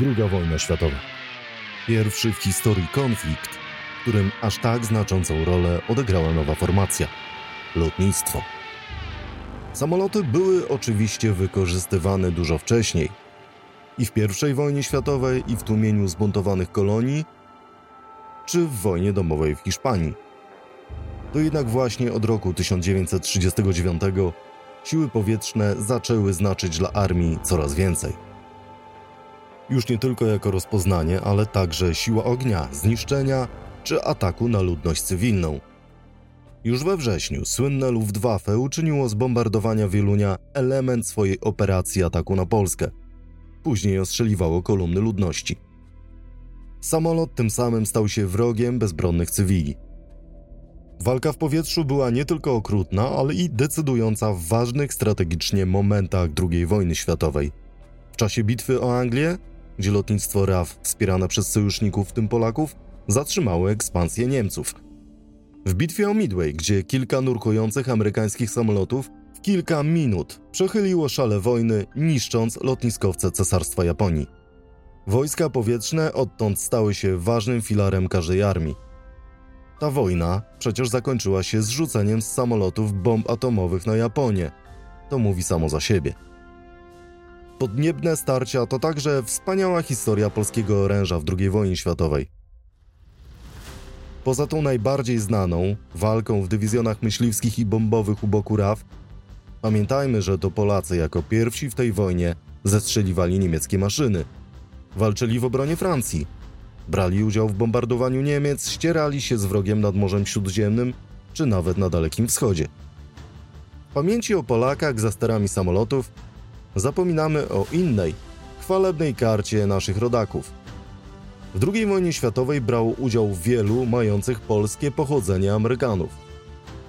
II wojna światowa. Pierwszy w historii konflikt, w którym aż tak znaczącą rolę odegrała nowa formacja lotnictwo. Samoloty były oczywiście wykorzystywane dużo wcześniej. I w I wojnie światowej, i w tłumieniu zbuntowanych kolonii, czy w wojnie domowej w Hiszpanii. To jednak właśnie od roku 1939 siły powietrzne zaczęły znaczyć dla armii coraz więcej. Już nie tylko jako rozpoznanie, ale także siła ognia, zniszczenia czy ataku na ludność cywilną. Już we wrześniu słynne Luftwaffe uczyniło z bombardowania Wielunia element swojej operacji ataku na Polskę. Później ostrzeliwało kolumny ludności. Samolot tym samym stał się wrogiem bezbronnych cywili. Walka w powietrzu była nie tylko okrutna, ale i decydująca w ważnych strategicznie momentach II wojny światowej. W czasie bitwy o Anglię, gdzie lotnictwo RAF wspierane przez sojuszników, w tym Polaków, zatrzymało ekspansję Niemców. W bitwie o Midway, gdzie kilka nurkujących amerykańskich samolotów w kilka minut przechyliło szale wojny, niszcząc lotniskowce Cesarstwa Japonii. Wojska powietrzne odtąd stały się ważnym filarem każdej armii. Ta wojna przecież zakończyła się zrzuceniem z samolotów bomb atomowych na Japonię. To mówi samo za siebie. Podniebne starcia to także wspaniała historia polskiego oręża w II wojnie światowej. Poza tą najbardziej znaną walką w dywizjonach myśliwskich i bombowych u boku RAF, pamiętajmy, że to Polacy jako pierwsi w tej wojnie zestrzeliwali niemieckie maszyny. Walczyli w obronie Francji, brali udział w bombardowaniu Niemiec, ścierali się z wrogiem nad Morzem Śródziemnym czy nawet na Dalekim Wschodzie. Pamięci o Polakach za sterami samolotów zapominamy o innej, chwalebnej karcie naszych rodaków – w II wojnie światowej brał udział wielu mających polskie pochodzenie Amerykanów.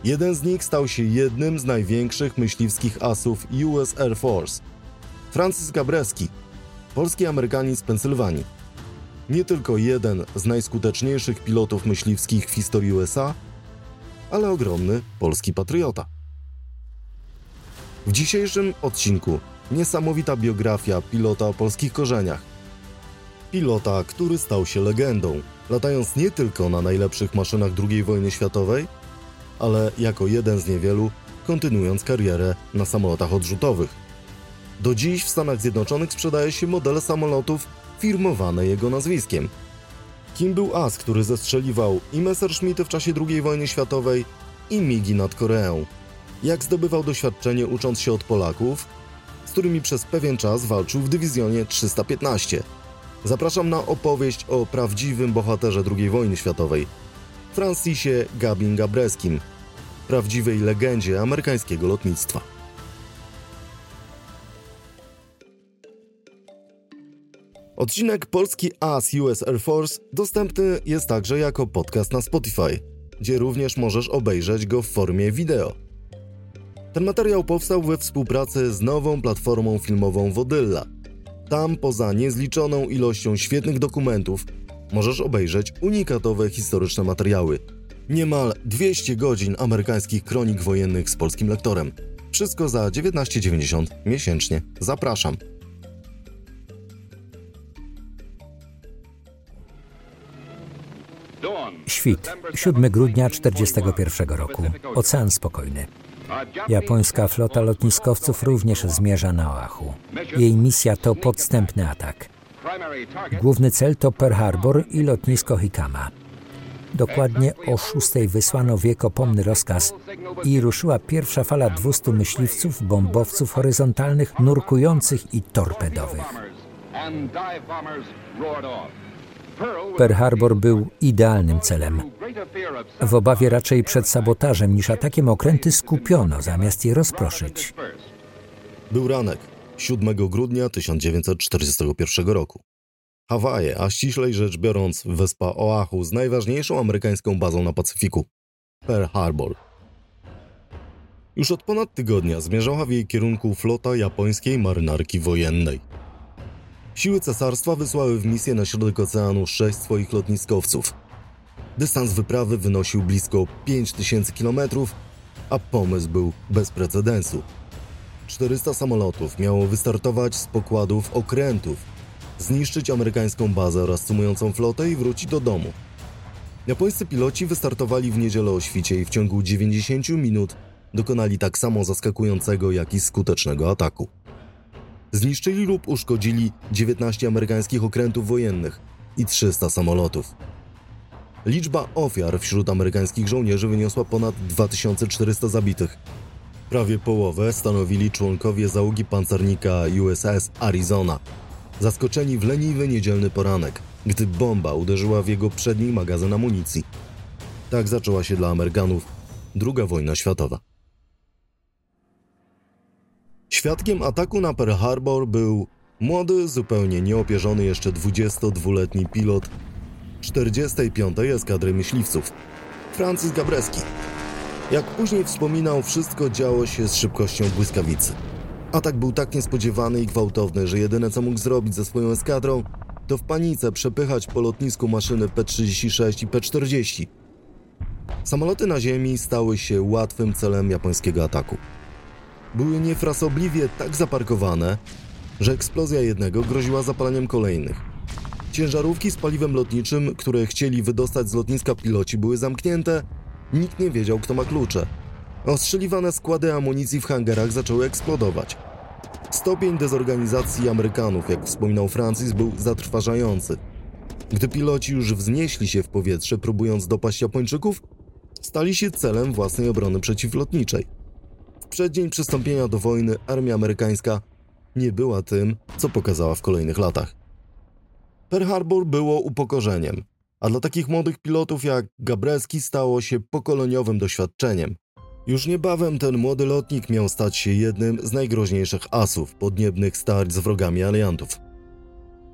Jeden z nich stał się jednym z największych myśliwskich asów US Air Force. Francis Gabreski, polski Amerykanin z Pensylwanii. Nie tylko jeden z najskuteczniejszych pilotów myśliwskich w historii USA, ale ogromny polski patriota. W dzisiejszym odcinku niesamowita biografia pilota o polskich korzeniach pilota, który stał się legendą, latając nie tylko na najlepszych maszynach II wojny światowej, ale jako jeden z niewielu kontynuując karierę na samolotach odrzutowych. Do dziś w Stanach Zjednoczonych sprzedaje się modele samolotów firmowane jego nazwiskiem. Kim był as, który zestrzeliwał i Messerschmitty w czasie II wojny światowej i migi nad Koreą? Jak zdobywał doświadczenie ucząc się od Polaków, którymi przez pewien czas walczył w dywizjonie 315? Zapraszam na opowieść o prawdziwym bohaterze II wojny światowej, Francisie Gabin Gabreskim, prawdziwej legendzie amerykańskiego lotnictwa. Odcinek Polski As US Air Force dostępny jest także jako podcast na Spotify, gdzie również możesz obejrzeć go w formie wideo. Ten materiał powstał we współpracy z nową platformą filmową Wodylla – tam poza niezliczoną ilością świetnych dokumentów możesz obejrzeć unikatowe historyczne materiały. Niemal 200 godzin amerykańskich kronik wojennych z polskim lektorem. Wszystko za 19,90 miesięcznie. Zapraszam. Świt, 7 grudnia 1941 roku. Ocean spokojny. Japońska flota lotniskowców również zmierza na Oahu. Jej misja to podstępny atak. Główny cel to Pearl Harbor i lotnisko Hikama. Dokładnie o szóstej wysłano wiekopomny rozkaz i ruszyła pierwsza fala 200 myśliwców, bombowców horyzontalnych, nurkujących i torpedowych. Pearl Harbor był idealnym celem. W obawie raczej przed sabotażem niż atakiem okręty skupiono, zamiast je rozproszyć. Był ranek, 7 grudnia 1941 roku. Hawaje, a ściślej rzecz biorąc wyspa Oahu z najważniejszą amerykańską bazą na Pacyfiku Pearl Harbor. Już od ponad tygodnia zmierzała w jej kierunku flota japońskiej marynarki wojennej. Siły cesarstwa wysłały w misję na środek oceanu sześć swoich lotniskowców. Dystans wyprawy wynosił blisko 5000 km, a pomysł był bez precedensu. 400 samolotów miało wystartować z pokładów okrętów, zniszczyć amerykańską bazę oraz sumującą flotę i wrócić do domu. Japońscy piloci wystartowali w niedzielę o świcie i w ciągu 90 minut dokonali tak samo zaskakującego, jak i skutecznego ataku. Zniszczyli lub uszkodzili 19 amerykańskich okrętów wojennych i 300 samolotów. Liczba ofiar wśród amerykańskich żołnierzy wyniosła ponad 2400 zabitych. Prawie połowę stanowili członkowie załogi pancernika USS Arizona, zaskoczeni w leniwy niedzielny poranek, gdy bomba uderzyła w jego przedni magazyn amunicji. Tak zaczęła się dla Amerykanów II wojna światowa. Świadkiem ataku na Pearl Harbor był młody, zupełnie nieopierzony jeszcze 22-letni pilot 45. Eskadry Myśliwców, Francis Gabreski. Jak później wspominał, wszystko działo się z szybkością błyskawicy. Atak był tak niespodziewany i gwałtowny, że jedyne co mógł zrobić ze swoją eskadrą, to w panice przepychać po lotnisku maszyny P-36 i P-40. Samoloty na ziemi stały się łatwym celem japońskiego ataku. Były niefrasobliwie tak zaparkowane, że eksplozja jednego groziła zapaleniem kolejnych. Ciężarówki z paliwem lotniczym, które chcieli wydostać z lotniska piloci, były zamknięte, nikt nie wiedział, kto ma klucze. Ostrzeliwane składy amunicji w hangarach zaczęły eksplodować. Stopień dezorganizacji Amerykanów, jak wspominał Francis, był zatrważający. Gdy piloci już wznieśli się w powietrze, próbując dopaść Japończyków, stali się celem własnej obrony przeciwlotniczej. Przeddzień przystąpienia do wojny armia amerykańska nie była tym, co pokazała w kolejnych latach. Pearl Harbor było upokorzeniem, a dla takich młodych pilotów jak Gabreski stało się pokoleniowym doświadczeniem. Już niebawem ten młody lotnik miał stać się jednym z najgroźniejszych asów podniebnych starć z wrogami aliantów.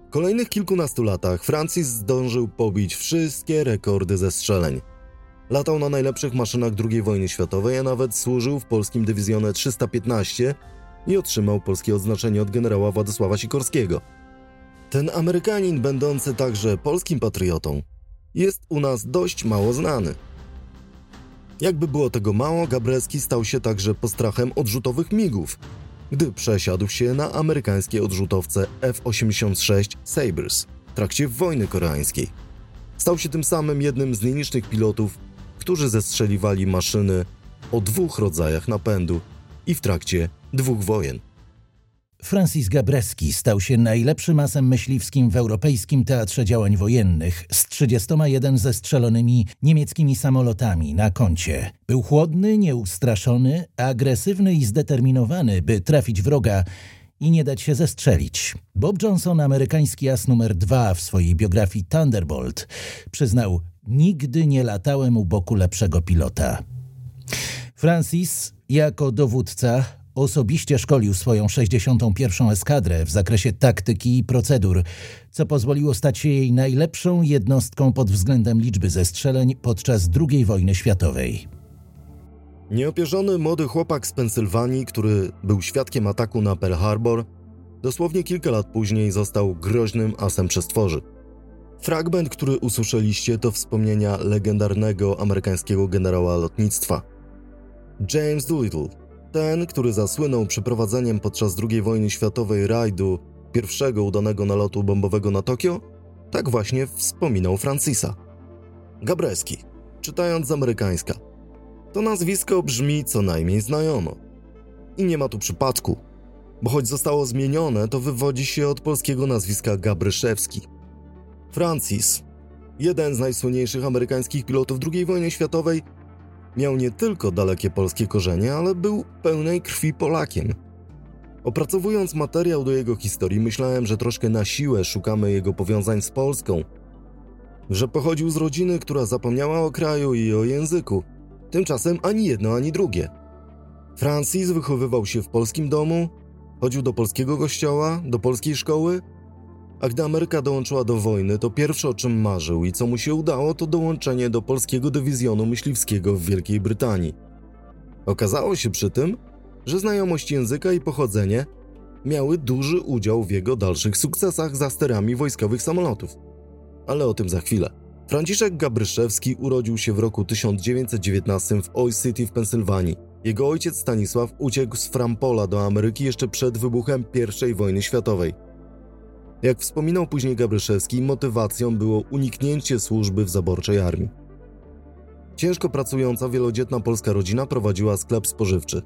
W kolejnych kilkunastu latach Francis zdążył pobić wszystkie rekordy zestrzeleń. Latał na najlepszych maszynach II wojny światowej, a nawet służył w polskim dywizjonie 315 i otrzymał polskie odznaczenie od generała Władysława Sikorskiego. Ten Amerykanin, będący także polskim patriotą, jest u nas dość mało znany. Jakby było tego mało, Gabreski stał się także postrachem odrzutowych migów, gdy przesiadł się na amerykańskie odrzutowce F-86 Sabres w trakcie wojny koreańskiej. Stał się tym samym jednym z nielicznych pilotów, którzy zestrzeliwali maszyny o dwóch rodzajach napędu i w trakcie dwóch wojen. Francis Gabreski stał się najlepszym asem myśliwskim w europejskim teatrze działań wojennych z 31 zestrzelonymi niemieckimi samolotami na koncie. Był chłodny, nieustraszony, agresywny i zdeterminowany, by trafić wroga i nie dać się zestrzelić. Bob Johnson, amerykański as numer dwa w swojej biografii Thunderbolt, przyznał: Nigdy nie latałem u boku lepszego pilota. Francis, jako dowódca, osobiście szkolił swoją 61. eskadrę w zakresie taktyki i procedur, co pozwoliło stać się jej najlepszą jednostką pod względem liczby zestrzeleń podczas II wojny światowej. Nieopierzony młody chłopak z Pensylwanii, który był świadkiem ataku na Pearl Harbor, dosłownie kilka lat później został groźnym asem przestworzy. Fragment, który usłyszeliście, to wspomnienia legendarnego amerykańskiego generała lotnictwa. James Doolittle, ten, który zasłynął przeprowadzeniem podczas II wojny światowej rajdu pierwszego udanego nalotu bombowego na Tokio, tak właśnie wspominał Francisa. Gabreski, czytając z amerykańska. To nazwisko brzmi co najmniej znajomo. I nie ma tu przypadku, bo choć zostało zmienione, to wywodzi się od polskiego nazwiska Gabryszewski. Francis, jeden z najsłynniejszych amerykańskich pilotów II wojny światowej, miał nie tylko dalekie polskie korzenie, ale był pełnej krwi Polakiem. Opracowując materiał do jego historii, myślałem, że troszkę na siłę szukamy jego powiązań z Polską, że pochodził z rodziny, która zapomniała o kraju i o języku. Tymczasem ani jedno, ani drugie. Francis wychowywał się w polskim domu, chodził do polskiego kościoła, do polskiej szkoły, a gdy Ameryka dołączyła do wojny, to pierwsze o czym marzył i co mu się udało, to dołączenie do polskiego dywizjonu myśliwskiego w Wielkiej Brytanii. Okazało się przy tym, że znajomość języka i pochodzenie miały duży udział w jego dalszych sukcesach za sterami wojskowych samolotów. Ale o tym za chwilę. Franciszek Gabryszewski urodził się w roku 1919 w Oi City w Pensylwanii. Jego ojciec Stanisław uciekł z Frampola do Ameryki jeszcze przed wybuchem I wojny światowej. Jak wspominał później Gabryszewski, motywacją było uniknięcie służby w zaborczej armii. Ciężko pracująca, wielodzietna polska rodzina prowadziła sklep spożywczy.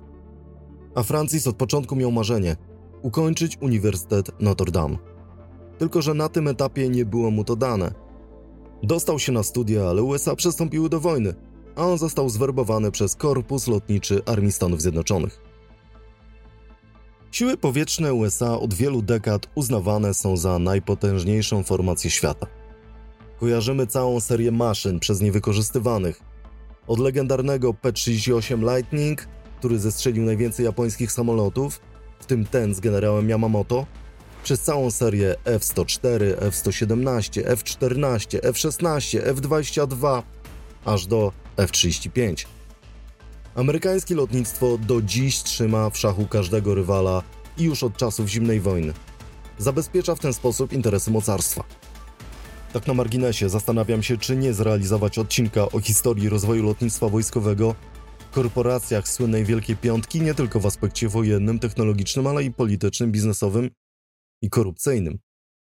A Francis od początku miał marzenie ukończyć Uniwersytet Notre Dame. Tylko, że na tym etapie nie było mu to dane. Dostał się na studia, ale USA przystąpiły do wojny, a on został zwerbowany przez Korpus Lotniczy Armii Stanów Zjednoczonych. Siły powietrzne USA od wielu dekad uznawane są za najpotężniejszą formację świata. Kojarzymy całą serię maszyn przez nie wykorzystywanych. Od legendarnego P-38 Lightning, który zestrzelił najwięcej japońskich samolotów, w tym ten z generałem Yamamoto, przez całą serię F-104, F-117, F-14, F-16, F-22, aż do F-35. Amerykańskie lotnictwo do dziś trzyma w szachu każdego rywala i już od czasów zimnej wojny. Zabezpiecza w ten sposób interesy mocarstwa. Tak na marginesie zastanawiam się, czy nie zrealizować odcinka o historii rozwoju lotnictwa wojskowego korporacjach słynnej Wielkiej Piątki nie tylko w aspekcie wojennym, technologicznym, ale i politycznym, biznesowym i korupcyjnym.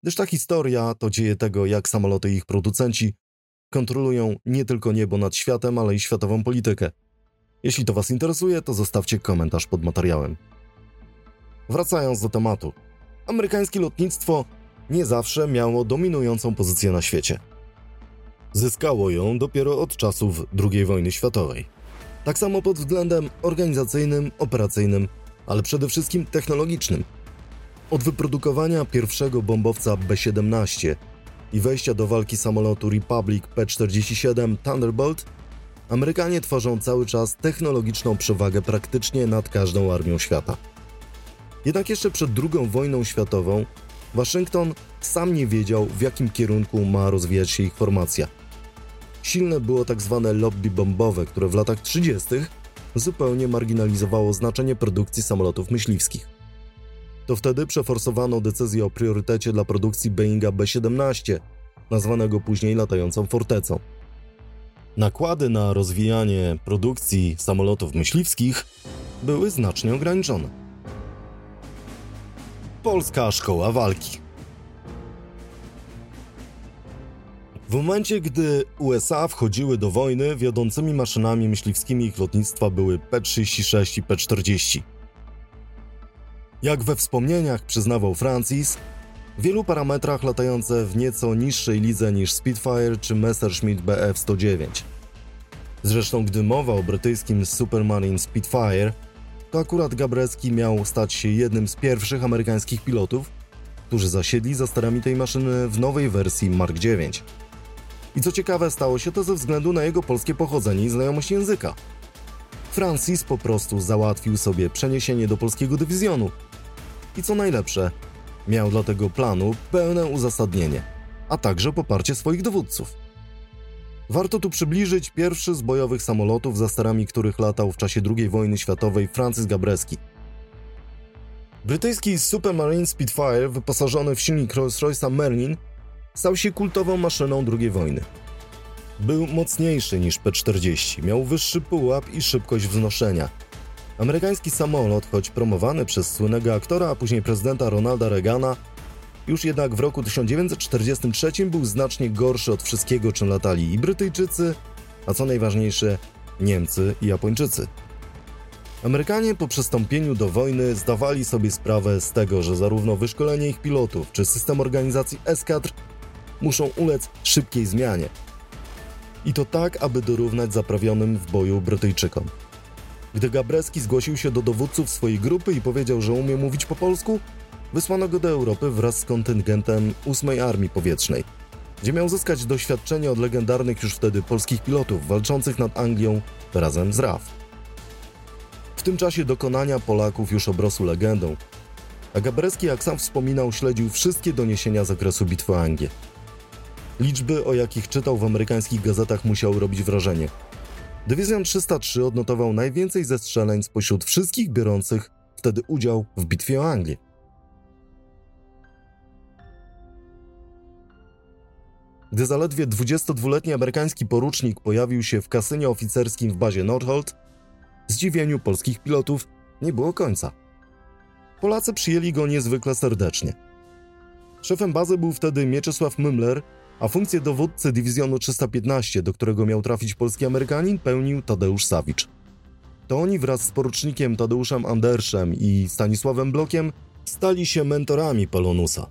Gdyż ta historia to dzieje tego, jak samoloty i ich producenci kontrolują nie tylko niebo nad światem, ale i światową politykę. Jeśli to Was interesuje, to zostawcie komentarz pod materiałem. Wracając do tematu. Amerykańskie lotnictwo nie zawsze miało dominującą pozycję na świecie. Zyskało ją dopiero od czasów II wojny światowej. Tak samo pod względem organizacyjnym, operacyjnym, ale przede wszystkim technologicznym. Od wyprodukowania pierwszego bombowca B-17 i wejścia do walki samolotu Republic P-47 Thunderbolt, Amerykanie tworzą cały czas technologiczną przewagę praktycznie nad każdą armią świata. Jednak jeszcze przed II wojną światową Waszyngton sam nie wiedział, w jakim kierunku ma rozwijać się ich formacja. Silne było tak zwane lobby bombowe, które w latach 30. zupełnie marginalizowało znaczenie produkcji samolotów myśliwskich. To wtedy przeforsowano decyzję o priorytecie dla produkcji Boeinga B-17, nazwanego później latającą fortecą. Nakłady na rozwijanie produkcji samolotów myśliwskich były znacznie ograniczone. Polska Szkoła Walki W momencie, gdy USA wchodziły do wojny, wiodącymi maszynami myśliwskimi ich lotnictwa były P-36 i P-40. Jak we wspomnieniach przyznawał Francis, w wielu parametrach latające w nieco niższej lidze niż Spitfire czy Messerschmitt Bf-109. Zresztą gdy mowa o brytyjskim Supermarine Spitfire, to akurat Gabreski miał stać się jednym z pierwszych amerykańskich pilotów, którzy zasiedli za sterami tej maszyny w nowej wersji Mark IX. I co ciekawe, stało się to ze względu na jego polskie pochodzenie i znajomość języka. Francis po prostu załatwił sobie przeniesienie do polskiego dywizjonu. I co najlepsze, miał dla tego planu pełne uzasadnienie, a także poparcie swoich dowódców. Warto tu przybliżyć pierwszy z bojowych samolotów, za sterami których latał w czasie II wojny światowej Francis Gabreski. Brytyjski Supermarine Spitfire, wyposażony w silnik Rolls-Royce'a Merlin, stał się kultową maszyną II wojny. Był mocniejszy niż P-40, miał wyższy pułap i szybkość wznoszenia. Amerykański samolot, choć promowany przez słynnego aktora, a później prezydenta Ronalda Reagana, już jednak w roku 1943 był znacznie gorszy od wszystkiego, czym latali i Brytyjczycy, a co najważniejsze, Niemcy i Japończycy. Amerykanie po przystąpieniu do wojny zdawali sobie sprawę z tego, że zarówno wyszkolenie ich pilotów, czy system organizacji eskadr muszą ulec szybkiej zmianie. I to tak, aby dorównać zaprawionym w boju Brytyjczykom. Gdy Gabreski zgłosił się do dowódców swojej grupy i powiedział, że umie mówić po polsku, wysłano go do Europy wraz z kontyngentem 8 Armii Powietrznej, gdzie miał zyskać doświadczenie od legendarnych już wtedy polskich pilotów walczących nad Anglią razem z RAF. W tym czasie dokonania Polaków już obrosły legendą, a Gabreski, jak sam wspominał, śledził wszystkie doniesienia z zakresu bitwy o Anglię. Liczby, o jakich czytał w amerykańskich gazetach, musiały robić wrażenie. Dywizjon 303 odnotował najwięcej zestrzeleń spośród wszystkich biorących wtedy udział w bitwie o Anglię. Gdy zaledwie 22-letni amerykański porucznik pojawił się w kasynie oficerskim w bazie Nordholt, zdziwieniu polskich pilotów nie było końca. Polacy przyjęli go niezwykle serdecznie. Szefem bazy był wtedy Mieczysław Mymler, a funkcję dowódcy dywizjonu 315, do którego miał trafić polski Amerykanin, pełnił Tadeusz Sawicz. To oni wraz z porucznikiem Tadeuszem Anderszem i Stanisławem Blokiem stali się mentorami Polonusa.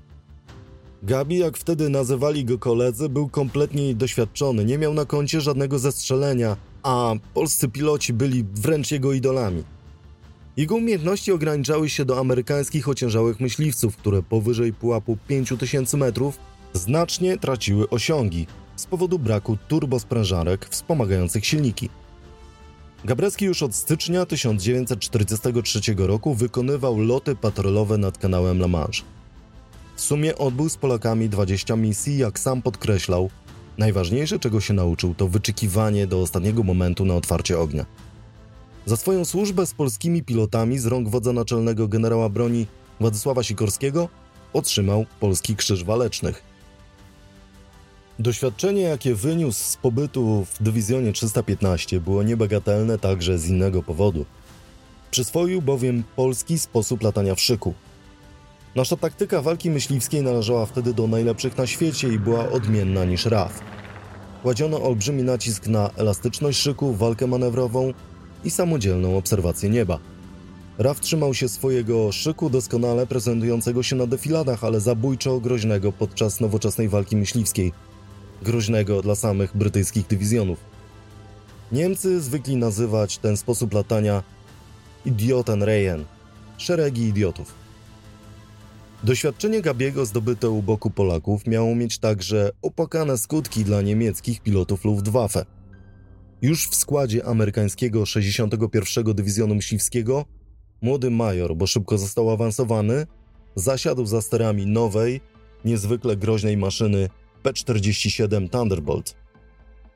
Gabi, jak wtedy nazywali go koledzy, był kompletnie doświadczony, nie miał na koncie żadnego zestrzelenia, a polscy piloci byli wręcz jego idolami. Jego umiejętności ograniczały się do amerykańskich ociężałych myśliwców, które powyżej pułapu 5000 metrów znacznie traciły osiągi z powodu braku turbosprężarek wspomagających silniki. Gabreski już od stycznia 1943 roku wykonywał loty patrolowe nad kanałem La Manche. W sumie odbył z Polakami 20 misji, jak sam podkreślał. Najważniejsze, czego się nauczył, to wyczekiwanie do ostatniego momentu na otwarcie ognia. Za swoją służbę z polskimi pilotami z rąk wodza naczelnego generała broni Władysława Sikorskiego otrzymał Polski Krzyż Walecznych. Doświadczenie, jakie wyniósł z pobytu w dywizjonie 315, było niebagatelne także z innego powodu. Przyswoił bowiem polski sposób latania w szyku. Nasza taktyka walki myśliwskiej należała wtedy do najlepszych na świecie i była odmienna niż RAF. Kładziono olbrzymi nacisk na elastyczność szyku, walkę manewrową i samodzielną obserwację nieba. RAF trzymał się swojego szyku doskonale prezentującego się na defiladach, ale zabójczo groźnego podczas nowoczesnej walki myśliwskiej. Groźnego dla samych brytyjskich dywizjonów. Niemcy zwykli nazywać ten sposób latania idiotenrejen, szeregi idiotów. Doświadczenie Gabiego zdobyte u boku Polaków miało mieć także opłakane skutki dla niemieckich pilotów Luftwaffe. Już w składzie amerykańskiego 61. Dywizjonu Myśliwskiego młody major, bo szybko został awansowany, zasiadł za sterami nowej, niezwykle groźnej maszyny P-47 Thunderbolt.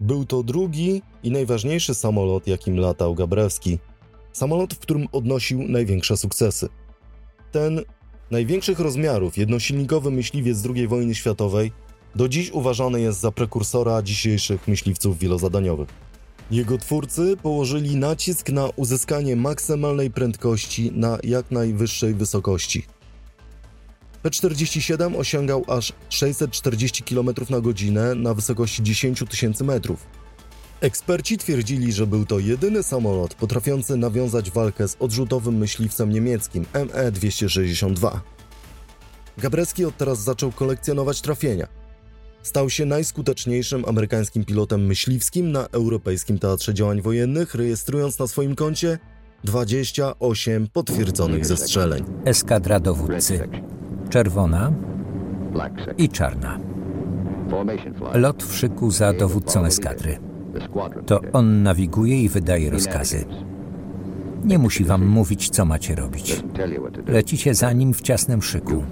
Był to drugi i najważniejszy samolot, jakim latał Gabrewski. Samolot, w którym odnosił największe sukcesy. Ten największych rozmiarów jednosilnikowy myśliwiec z II wojny światowej do dziś uważany jest za prekursora dzisiejszych myśliwców wielozadaniowych. Jego twórcy położyli nacisk na uzyskanie maksymalnej prędkości na jak najwyższej wysokości. P-47 osiągał aż 640 km na godzinę na wysokości 10 tysięcy metrów. Eksperci twierdzili, że był to jedyny samolot potrafiący nawiązać walkę z odrzutowym myśliwcem niemieckim ME-262. Gabreski od teraz zaczął kolekcjonować trafienia. Stał się najskuteczniejszym amerykańskim pilotem myśliwskim na Europejskim Teatrze Działań Wojennych, rejestrując na swoim koncie 28 potwierdzonych zestrzeleń. Eskadra dowódcy. Czerwona i czarna. Lot w szyku za dowódcą eskadry. To on nawiguje i wydaje rozkazy. Nie musi wam mówić, co macie robić. Lecicie za nim w ciasnym szyku.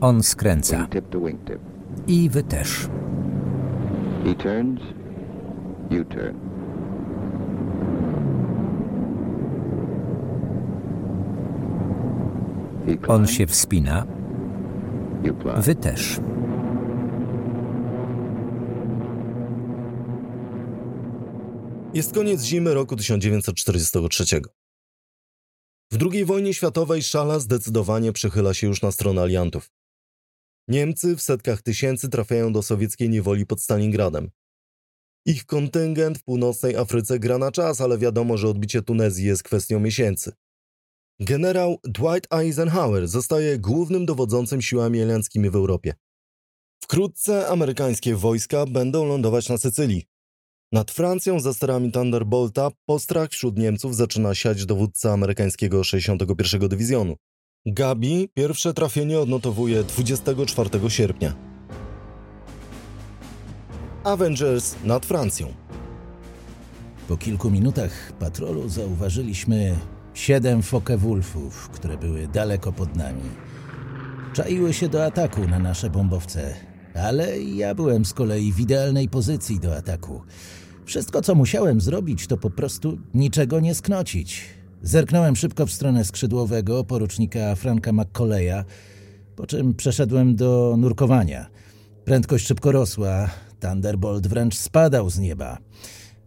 On skręca. I wy też. He turns, you turn. He On się wspina. Wy też. Jest koniec zimy roku 1943. W II wojnie światowej szala zdecydowanie przechyla się już na stronę aliantów. Niemcy w setkach tysięcy trafiają do sowieckiej niewoli pod Stalingradem. Ich kontyngent w północnej Afryce gra na czas, ale wiadomo, że odbicie Tunezji jest kwestią miesięcy. Generał Dwight Eisenhower zostaje głównym dowodzącym siłami alianckimi w Europie. Wkrótce amerykańskie wojska będą lądować na Sycylii. Nad Francją za sterami Thunderbolta postrach wśród Niemców zaczyna siać dowódca amerykańskiego 61. Dywizjonu. Gabi pierwsze trafienie odnotowuje 24 sierpnia. Avengers nad Francją. Po kilku minutach patrolu zauważyliśmy siedem Focke-Wulfów, które były daleko pod nami. Czaiły się do ataku na nasze bombowce, ale ja byłem z kolei w idealnej pozycji do ataku. Wszystko, co musiałem zrobić, to po prostu niczego nie sknocić. Zerknąłem szybko w stronę skrzydłowego porucznika Franka McColleya, po czym przeszedłem do nurkowania. Prędkość szybko rosła, Thunderbolt wręcz spadał z nieba.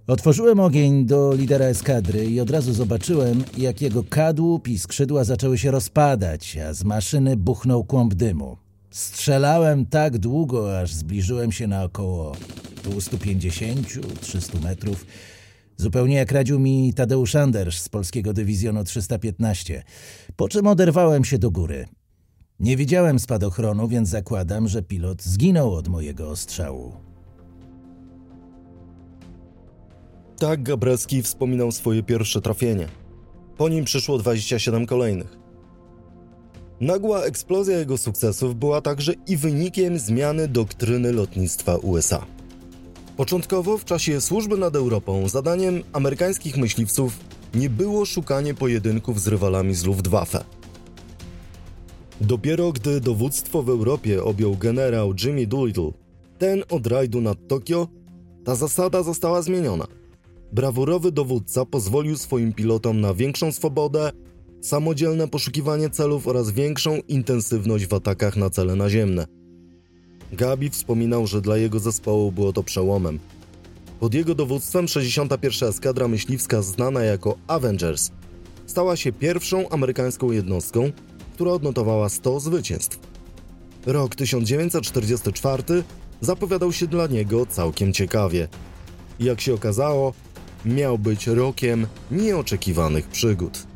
Otworzyłem ogień do lidera eskadry i od razu zobaczyłem, jak jego kadłub i skrzydła zaczęły się rozpadać, a z maszyny buchnął kłąb dymu. Strzelałem tak długo, aż zbliżyłem się na około 250-300 metrów. Zupełnie jak radził mi Tadeusz Anders z polskiego dywizjonu 315. Po czym oderwałem się do góry. Nie widziałem spadochronu, więc zakładam, że pilot zginął od mojego ostrzału. Tak Gabreski wspominał swoje pierwsze trafienie. Po nim przyszło 27 kolejnych. Nagła eksplozja jego sukcesów była także i wynikiem zmiany doktryny lotnictwa USA. Początkowo w czasie służby nad Europą zadaniem amerykańskich myśliwców nie było szukanie pojedynków z rywalami z Luftwaffe. Dopiero gdy dowództwo w Europie objął generał Jimmy Doolittle, ten od rajdu nad Tokio, ta zasada została zmieniona. Brawurowy dowódca pozwolił swoim pilotom na większą swobodę, samodzielne poszukiwanie celów oraz większą intensywność w atakach na cele naziemne. Gabi wspominał, że dla jego zespołu było to przełomem. Pod jego dowództwem 61. Eskadra Myśliwska, znana jako Avengers, stała się pierwszą amerykańską jednostką, która odnotowała 100 zwycięstw. Rok 1944 zapowiadał się dla niego całkiem ciekawie. Jak się okazało, miał być rokiem nieoczekiwanych przygód.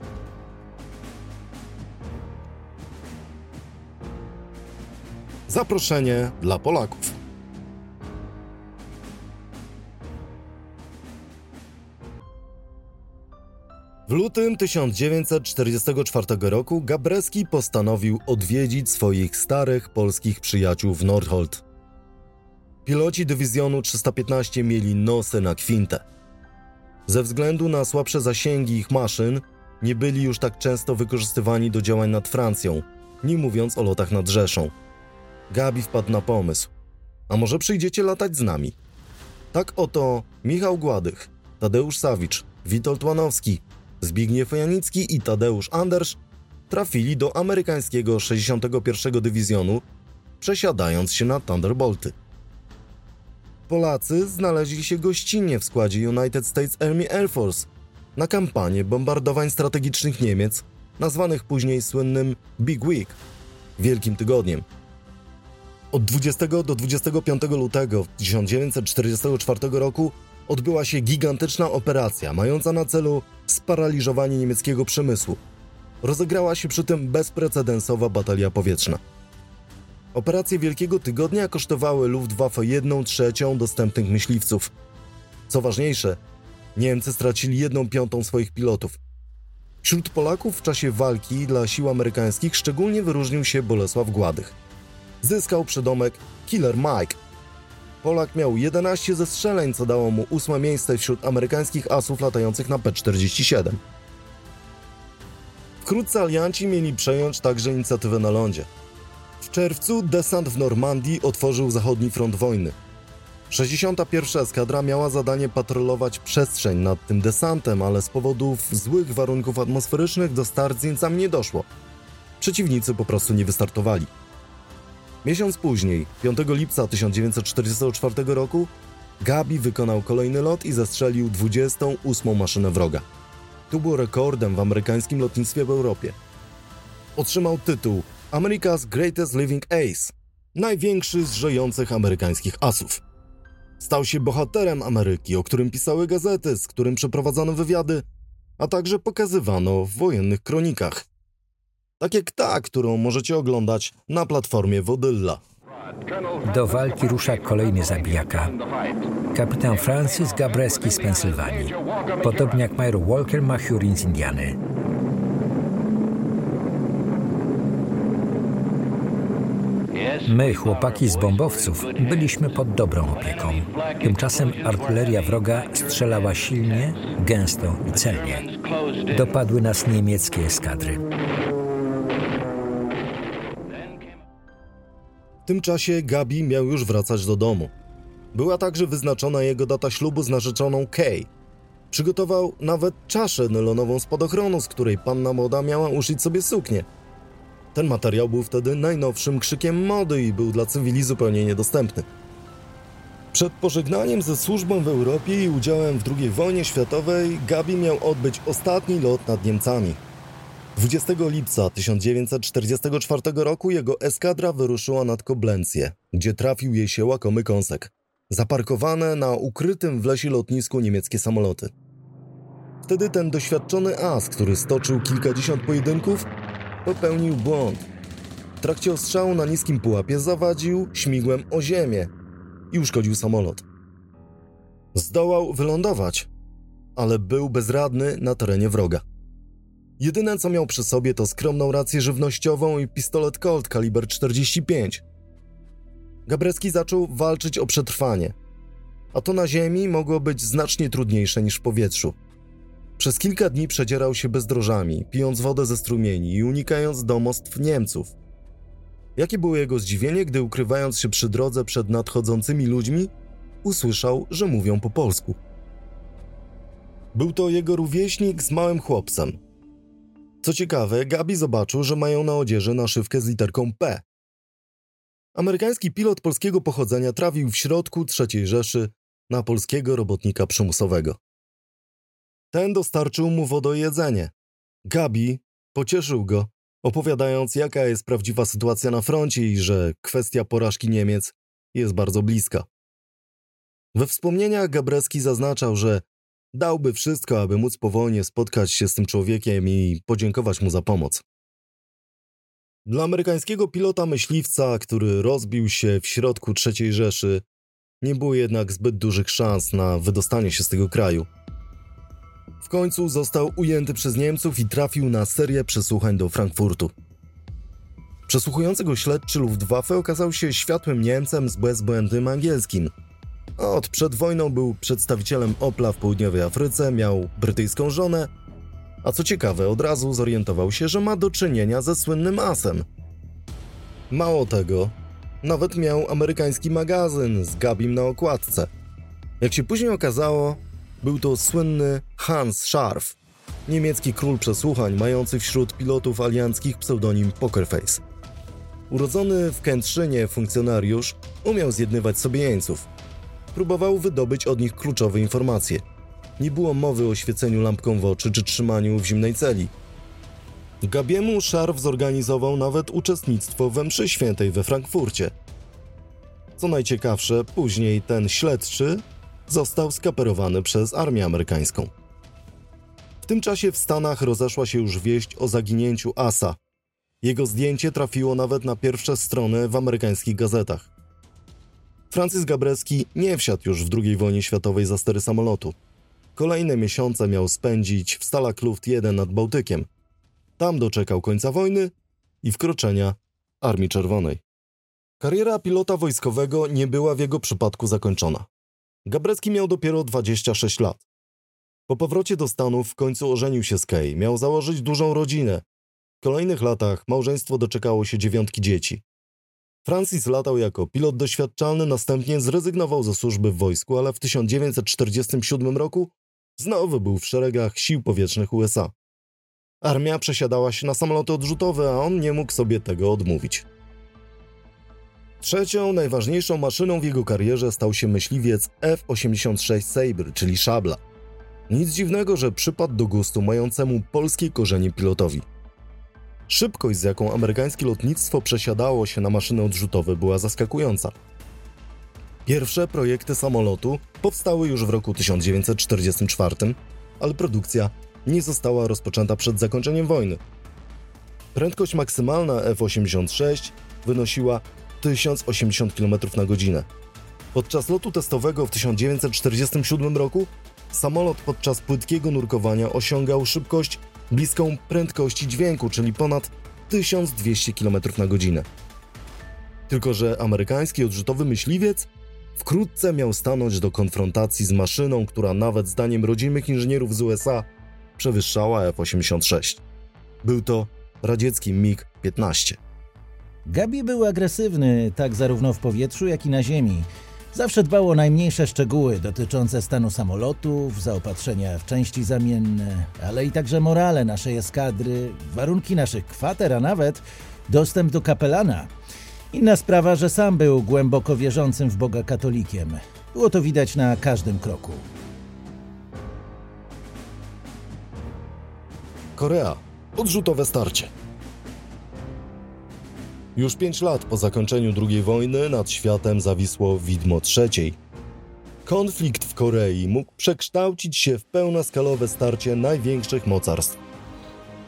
Zaproszenie dla Polaków. W lutym 1944 roku Gabreski postanowił odwiedzić swoich starych polskich przyjaciół w Nordholt. Piloci dywizjonu 315 mieli nosy na kwintę. Ze względu na słabsze zasięgi ich maszyn, nie byli już tak często wykorzystywani do działań nad Francją, nie mówiąc o lotach nad Rzeszą. Gabi wpadł na pomysł. A może przyjdziecie latać z nami? Tak oto Michał Gładych, Tadeusz Sawicz, Witold Łanowski, Zbigniew Janicki i Tadeusz Andersz trafili do amerykańskiego 61. Dywizjonu, przesiadając się na Thunderbolty. Polacy znaleźli się gościnnie w składzie United States Army Air Force na kampanię bombardowań strategicznych Niemiec, nazwanych później słynnym Big Week, Wielkim Tygodniem. Od 20 do 25 lutego 1944 roku odbyła się gigantyczna operacja mająca na celu sparaliżowanie niemieckiego przemysłu. Rozegrała się przy tym bezprecedensowa batalia powietrzna. Operacje Wielkiego Tygodnia kosztowały Luftwaffe 1 trzecią dostępnych myśliwców. Co ważniejsze, Niemcy stracili 1 piątą swoich pilotów. Wśród Polaków w czasie walki dla sił amerykańskich szczególnie wyróżnił się Bolesław Gładych. Zyskał przydomek Killer Mike. Polak miał 11 zestrzeleń, co dało mu ósme miejsce wśród amerykańskich asów latających na P-47. Wkrótce alianci mieli przejąć także inicjatywę na lądzie. W czerwcu desant w Normandii otworzył zachodni front wojny. 61. eskadra miała zadanie patrolować przestrzeń nad tym desantem, ale z powodów złych warunków atmosferycznych do start z nie doszło. Przeciwnicy po prostu nie wystartowali. Miesiąc później, 5 lipca 1944 roku, Gabi wykonał kolejny lot i zestrzelił 28. maszynę wroga. Tu był rekordem w amerykańskim lotnictwie w Europie. Otrzymał tytuł America's Greatest Living Ace, największy z żyjących amerykańskich asów. Stał się bohaterem Ameryki, o którym pisały gazety, z którym przeprowadzano wywiady, a także pokazywano w wojennych kronikach. Tak jak ta, którą możecie oglądać na platformie Wodylla. Do walki rusza kolejny zabijaka. Kapitan Francis Gabreski z Pensylwanii. Podobnie jak major Walker Mahurin z Indiany. My, chłopaki z bombowców, byliśmy pod dobrą opieką. Tymczasem artyleria wroga strzelała silnie, gęsto i celnie. Dopadły nas niemieckie eskadry. W tym czasie Gabi miał już wracać do domu. Była także wyznaczona jego data ślubu z narzeczoną Kay. Przygotował nawet czaszę nylonową spadochronu, z której panna młoda miała uszyć sobie suknię. Ten materiał był wtedy najnowszym krzykiem mody i był dla cywili zupełnie niedostępny. Przed pożegnaniem ze służbą w Europie i udziałem w II wojnie światowej Gabi miał odbyć ostatni lot nad Niemcami. 20 lipca 1944 roku jego eskadra wyruszyła nad Koblencję, gdzie trafił jej się łakomy kąsek. Zaparkowane na ukrytym w lesie lotnisku niemieckie samoloty. Wtedy ten doświadczony as, który stoczył kilkadziesiąt pojedynków, popełnił błąd. W trakcie ostrzału na niskim pułapie zawadził śmigłem o ziemię i uszkodził samolot. Zdołał wylądować, ale był bezradny na terenie wroga. Jedyne co miał przy sobie to skromną rację żywnościową i pistolet Colt kaliber 45. Gabrecki zaczął walczyć o przetrwanie, a to na ziemi mogło być znacznie trudniejsze niż w powietrzu. Przez kilka dni przedzierał się bezdrożami, pijąc wodę ze strumieni i unikając domostw Niemców. Jakie było jego zdziwienie, gdy ukrywając się przy drodze przed nadchodzącymi ludźmi, usłyszał, że mówią po polsku. Był to jego rówieśnik z małym chłopcem. Co ciekawe, Gabi zobaczył, że mają na odzieży naszywkę z literką P. Amerykański pilot polskiego pochodzenia trafił w środku III Rzeszy na polskiego robotnika przymusowego. Ten dostarczył mu wodę i jedzenie. Gabi pocieszył go, opowiadając, jaka jest prawdziwa sytuacja na froncie i że kwestia porażki Niemiec jest bardzo bliska. We wspomnieniach Gabreski zaznaczał, że dałby wszystko, aby móc powolnie spotkać się z tym człowiekiem i podziękować mu za pomoc. Dla amerykańskiego pilota myśliwca, który rozbił się w środku III Rzeszy, nie było jednak zbyt dużych szans na wydostanie się z tego kraju. W końcu został ujęty przez Niemców i trafił na serię przesłuchań do Frankfurtu. Przesłuchujący go śledczy Luftwaffe okazał się światłym Niemcem z bezbłędnym angielskim. Od przed wojną był przedstawicielem Opla w południowej Afryce, miał brytyjską żonę, a co ciekawe, od razu zorientował się, że ma do czynienia ze słynnym asem. Mało tego, nawet miał amerykański magazyn z Gabim na okładce. Jak się później okazało, był to słynny Hans Scharf, niemiecki król przesłuchań mający wśród pilotów alianckich pseudonim Pokerface. Urodzony w Kętrzynie funkcjonariusz umiał zjednywać sobie jeńców. Próbował wydobyć od nich kluczowe informacje. Nie było mowy o świeceniu lampką w oczy czy trzymaniu w zimnej celi. Gabiemu Szarf zorganizował nawet uczestnictwo we mszy świętej we Frankfurcie. Co najciekawsze, później ten śledczy został skaperowany przez armię amerykańską. W tym czasie w Stanach rozeszła się już wieść o zaginięciu Asa. Jego zdjęcie trafiło nawet na pierwsze strony w amerykańskich gazetach. Francis Gabreski nie wsiadł już w II wojnie światowej za stery samolotu. Kolejne miesiące miał spędzić w Stalach Luft 1 nad Bałtykiem. Tam doczekał końca wojny i wkroczenia Armii Czerwonej. Kariera pilota wojskowego nie była w jego przypadku zakończona. Gabrecki miał dopiero 26 lat. Po powrocie do Stanów w końcu ożenił się z Kay, miał założyć dużą rodzinę. W kolejnych latach małżeństwo doczekało się dziewiątki dzieci. Francis latał jako pilot doświadczalny, następnie zrezygnował ze służby w wojsku, ale w 1947 roku znowu był w szeregach sił powietrznych USA. Armia przesiadała się na samoloty odrzutowe, a on nie mógł sobie tego odmówić. Trzecią, najważniejszą maszyną w jego karierze stał się myśliwiec F-86 Sabre, czyli szabla. Nic dziwnego, że przypadł do gustu mającemu polskie korzenie pilotowi. Szybkość, z jaką amerykańskie lotnictwo przesiadało się na maszyny odrzutowe, była zaskakująca. Pierwsze projekty samolotu powstały już w roku 1944, ale produkcja nie została rozpoczęta przed zakończeniem wojny. Prędkość maksymalna F-86 wynosiła 1080 km na godzinę. Podczas lotu testowego w 1947 roku samolot podczas płytkiego nurkowania osiągał szybkość bliską prędkości dźwięku, czyli ponad 1200 km na godzinę. Tylko, że amerykański odrzutowy myśliwiec wkrótce miał stanąć do konfrontacji z maszyną, która nawet zdaniem rodzimych inżynierów z USA przewyższała F-86. Był to radziecki MiG-15. Gabi był agresywny tak zarówno w powietrzu, jak i na ziemi. Zawsze dbał o najmniejsze szczegóły dotyczące stanu samolotów, zaopatrzenia w części zamienne, ale i także morale naszej eskadry, warunki naszych kwater, a nawet dostęp do kapelana. Inna sprawa, że sam był głęboko wierzącym w Boga katolikiem. Było to widać na każdym kroku. Korea Odrzutowe starcie. Już pięć lat po zakończeniu II wojny nad światem zawisło widmo trzeciej. Konflikt w Korei mógł przekształcić się w pełnoskalowe starcie największych mocarstw.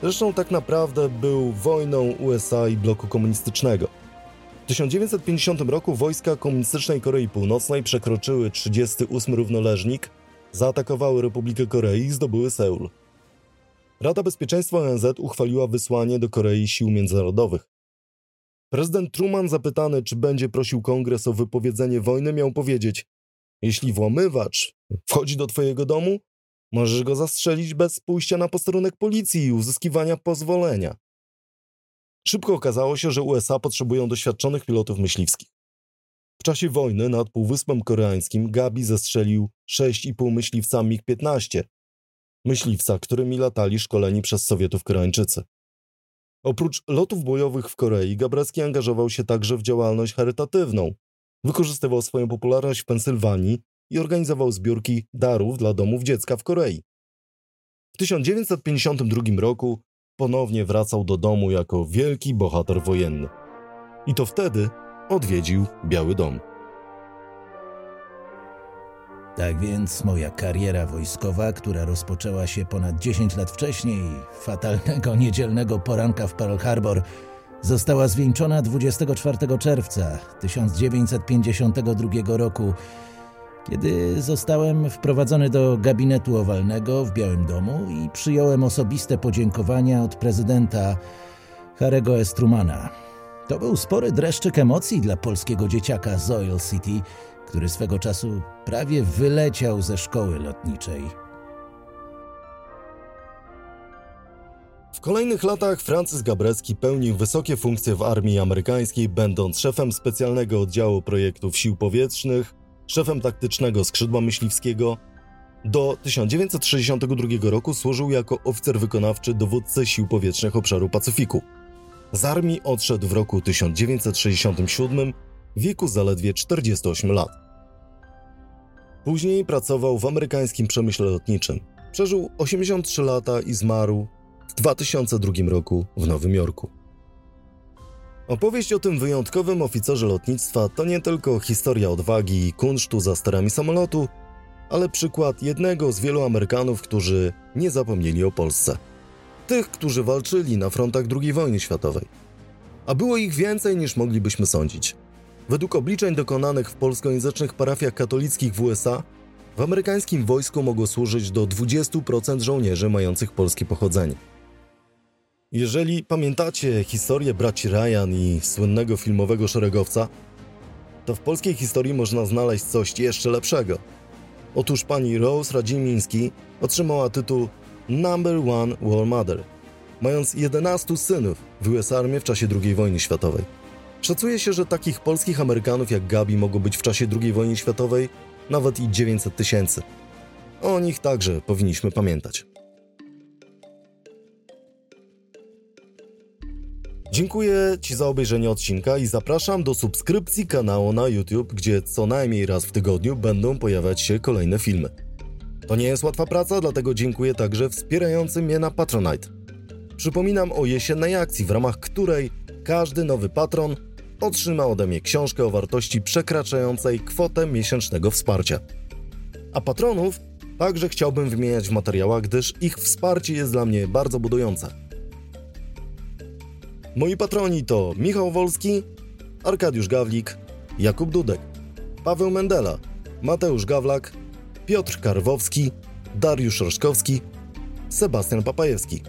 Zresztą tak naprawdę był wojną USA i bloku komunistycznego. W 1950 roku wojska komunistycznej Korei Północnej przekroczyły 38 równoleżnik, zaatakowały Republikę Korei i zdobyły Seul. Rada Bezpieczeństwa ONZ uchwaliła wysłanie do Korei sił międzynarodowych. Prezydent Truman zapytany, czy będzie prosił kongres o wypowiedzenie wojny, miał powiedzieć: Jeśli włamywacz wchodzi do twojego domu, możesz go zastrzelić bez pójścia na posterunek policji i uzyskiwania pozwolenia. Szybko okazało się, że USA potrzebują doświadczonych pilotów myśliwskich. W czasie wojny nad Półwyspem Koreańskim Gabi zestrzelił 6,5 myśliwca MiG-15, myśliwca, którymi latali szkoleni przez Sowietów Koreańczycy. Oprócz lotów bojowych w Korei, Gabrecki angażował się także w działalność charytatywną. Wykorzystywał swoją popularność w Pensylwanii i organizował zbiórki darów dla domów dziecka w Korei. W 1952 roku ponownie wracał do domu jako wielki bohater wojenny. I to wtedy odwiedził Biały Dom. Tak więc moja kariera wojskowa, która rozpoczęła się ponad 10 lat wcześniej, fatalnego niedzielnego poranka w Pearl Harbor, została zwieńczona 24 czerwca 1952 roku, kiedy zostałem wprowadzony do gabinetu owalnego w Białym Domu i przyjąłem osobiste podziękowania od prezydenta Harego S. Trumana. To był spory dreszczyk emocji dla polskiego dzieciaka z Oil City, który swego czasu prawie wyleciał ze szkoły lotniczej. W kolejnych latach Francis Gabrecki pełnił wysokie funkcje w armii amerykańskiej, będąc szefem specjalnego oddziału projektów sił powietrznych, szefem taktycznego skrzydła myśliwskiego. Do 1962 roku służył jako oficer wykonawczy dowódcy sił powietrznych obszaru Pacyfiku. Z armii odszedł w roku 1967 w wieku zaledwie 48 lat. Później pracował w amerykańskim przemyśle lotniczym. Przeżył 83 lata i zmarł w 2002 roku w Nowym Jorku. Opowieść o tym wyjątkowym oficerze lotnictwa to nie tylko historia odwagi i kunsztu za sterami samolotu, ale przykład jednego z wielu Amerykanów, którzy nie zapomnieli o Polsce. Tych, którzy walczyli na frontach II wojny światowej. A było ich więcej niż moglibyśmy sądzić. Według obliczeń dokonanych w polskojęzycznych parafiach katolickich w USA, w amerykańskim wojsku mogło służyć do 20% żołnierzy mających polskie pochodzenie. Jeżeli pamiętacie historię braci Ryan i słynnego filmowego szeregowca, to w polskiej historii można znaleźć coś jeszcze lepszego. Otóż pani Rose Radzimiński otrzymała tytuł Number One War Mother, mając 11 synów w US w czasie II wojny światowej. Szacuje się, że takich polskich Amerykanów jak Gabi mogło być w czasie II wojny światowej nawet i 900 tysięcy. O nich także powinniśmy pamiętać. Dziękuję Ci za obejrzenie odcinka i zapraszam do subskrypcji kanału na YouTube, gdzie co najmniej raz w tygodniu będą pojawiać się kolejne filmy. To nie jest łatwa praca, dlatego dziękuję także wspierającym mnie na Patronite. Przypominam o jesiennej akcji, w ramach której każdy nowy patron otrzyma ode mnie książkę o wartości przekraczającej kwotę miesięcznego wsparcia. A patronów także chciałbym wymieniać w materiałach, gdyż ich wsparcie jest dla mnie bardzo budujące. Moi patroni to Michał Wolski, Arkadiusz Gawlik, Jakub Dudek, Paweł Mendela, Mateusz Gawlak, Piotr Karwowski, Dariusz Roszkowski, Sebastian Papajewski.